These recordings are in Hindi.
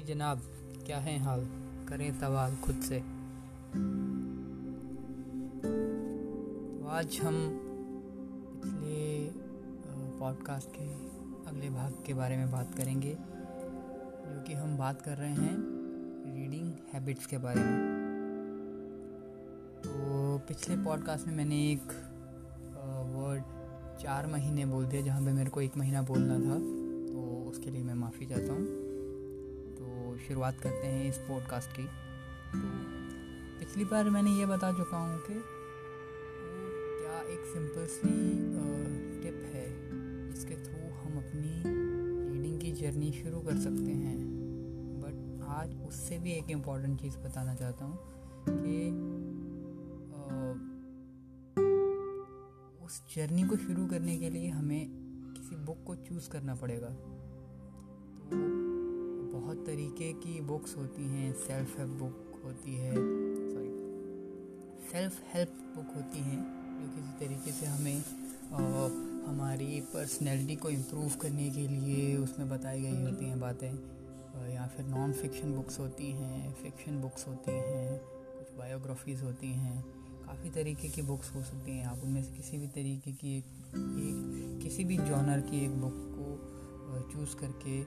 जी जनाब, क्या है हाल? करें सवाल खुद से। तो आज हम पिछले पॉडकास्ट के अगले भाग के बारे में बात करेंगे, जो कि हम बात कर रहे हैं रीडिंग हैबिट्स के बारे में। तो पिछले पॉडकास्ट में मैंने एक वर्ड चार महीने बोल दिया, जहाँ पे मेरे को एक महीना बोलना था तो उसके लिए मैं माफ़ी चाहता हूँ। शुरुआत करते हैं इस पॉडकास्ट की। तो पिछली बार मैंने ये बता चुका हूँ कि, क्या एक सिंपल सी टिप है जिसके थ्रू हम अपनी रीडिंग की जर्नी शुरू कर सकते हैं। बट आज उससे भी एक इंपॉर्टेंट चीज़ बताना चाहता हूँ कि उस जर्नी को शुरू करने के लिए हमें किसी बुक को चूज़ करना पड़ेगा। तरीके की बुक्स होती हैं सेल्फ हेल्प बुक होती है सॉरी सेल्फ हेल्प बुक होती हैं जो किसी तरीके से हमें आ, हमारी पर्सनैलिटी को इम्प्रूव करने के लिए उसमें बताई गई होती हैं बातें या फिर नॉन फिक्शन बुक्स होती हैं फिक्शन बुक्स होती हैं कुछ बायोग्राफीज़ होती हैं काफ़ी तरीके की बुक्स हो सकती हैं। आप उनमें से किसी भी तरीके की एक, एक किसी भी जॉनर की एक बुक को चूज़ करके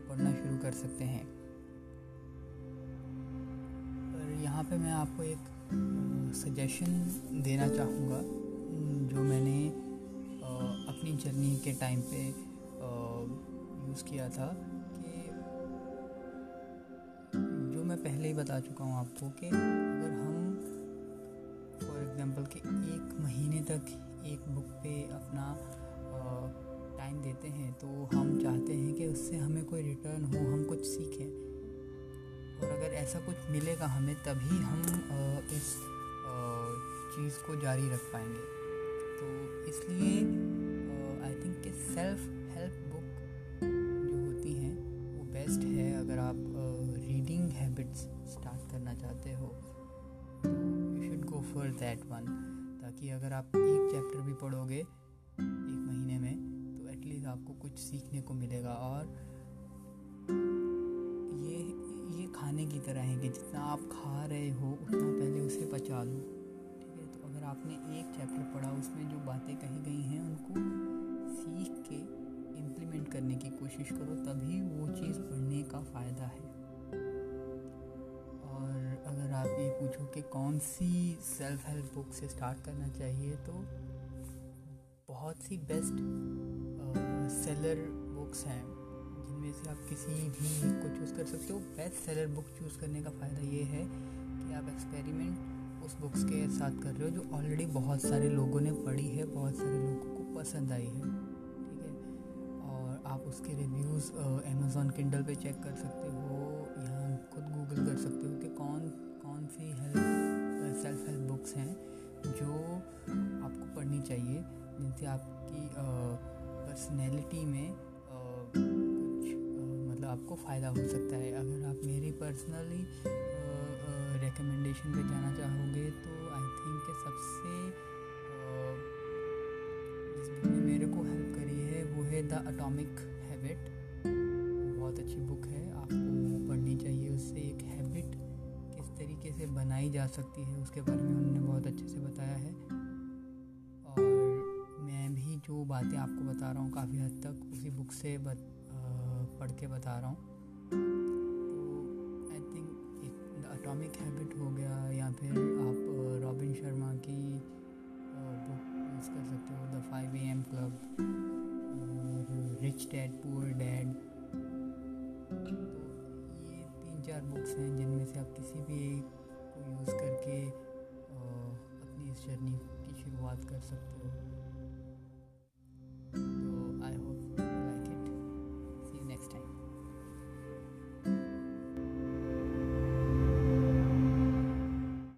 पढ़ना शुरू कर सकते हैं। पर यहाँ पे मैं आपको एक सजेशन देना चाहूँगा, जो मैंने अपनी जर्नी के टाइम पे यूज़ किया था कि जो मैं पहले ही बता चुका हूँ आपको कि अगर हम एग्जांपल कि एक महीने तक एक बुक पे अपना टाइम देते हैं तो हम चाहते हैं कि उससे हमें कोई रिटर्न हो, हम कुछ सीखें। और अगर ऐसा कुछ मिलेगा हमें, तभी हम इस चीज़ को जारी रख पाएँगे। तो इसलिए आई थिंक कि सेल्फ हेल्प बुक जो होती हैं, वो बेस्ट है अगर आप रीडिंग हैबिट्स स्टार्ट करना चाहते हो। You should go for that one ताकि अगर आप एक चैप्टर भी पढ़ोगे, एक आपको कुछ सीखने को मिलेगा और ये ये खाने की तरह है कि जितना आप खा रहे हो, उतना पहले उसे पचा लो। ठीक है तो अगर आपने एक चैप्टर पढ़ा, उसमें जो बातें कही गई हैं, उनको सीख के इम्प्लीमेंट करने की कोशिश करो, तभी वो चीज़ पढ़ने का फ़ायदा है। और अगर आप ये पूछो कि कौन सी सेल्फ हेल्प बुक से स्टार्ट करना चाहिए तो बहुत सी बेस्ट सेलर बुक्स हैं, जिनमें से आप किसी भी को चूज़ कर सकते हो। बेस्ट सेलर बुक चूज़ करने का फ़ायदा ये है कि आप एक्सपेरिमेंट उस बुक्स के साथ कर रहे हो, जो ऑलरेडी बहुत सारे लोगों ने पढ़ी है, बहुत सारे लोगों को पसंद आई है, ठीक है? और आप उसके रिव्यूज़ अमेज़ॉन किंडल पे चेक कर सकते हो, या खुद गूगल कर सकते हो कि कौन कौन सी हेल्प सेल्फ हेल्प बुक्स हैं जो आपको पढ़नी चाहिए, जिनसे आपकी पर्सनैलिटी में कुछ मतलब आपको फ़ायदा हो सकता है। अगर आप मेरी पर्सनली रिकमेंडेशन पे जाना चाहोगे तो आई थिंक सबसे जिस बुक ने मेरे को हेल्प करी है, वो है द अटोमिक हैबिट बहुत अच्छी बुक है। आपको पढ़नी चाहिए। उससे एक हैबिट किस तरीके से बनाई जा सकती है, उसके बारे में उन्होंने बहुत अच्छे बातें आपको बता रहा हूँ काफ़ी हद तक। उसी बुक से बत, आ, पढ़ के बता रहा हूँ। तो आई थिंक एक अटोमिक हैबिट हो गया या फिर आप रॉबिन शर्मा की बुक यूज़ कर सकते हो the five A M club rich dad poor dad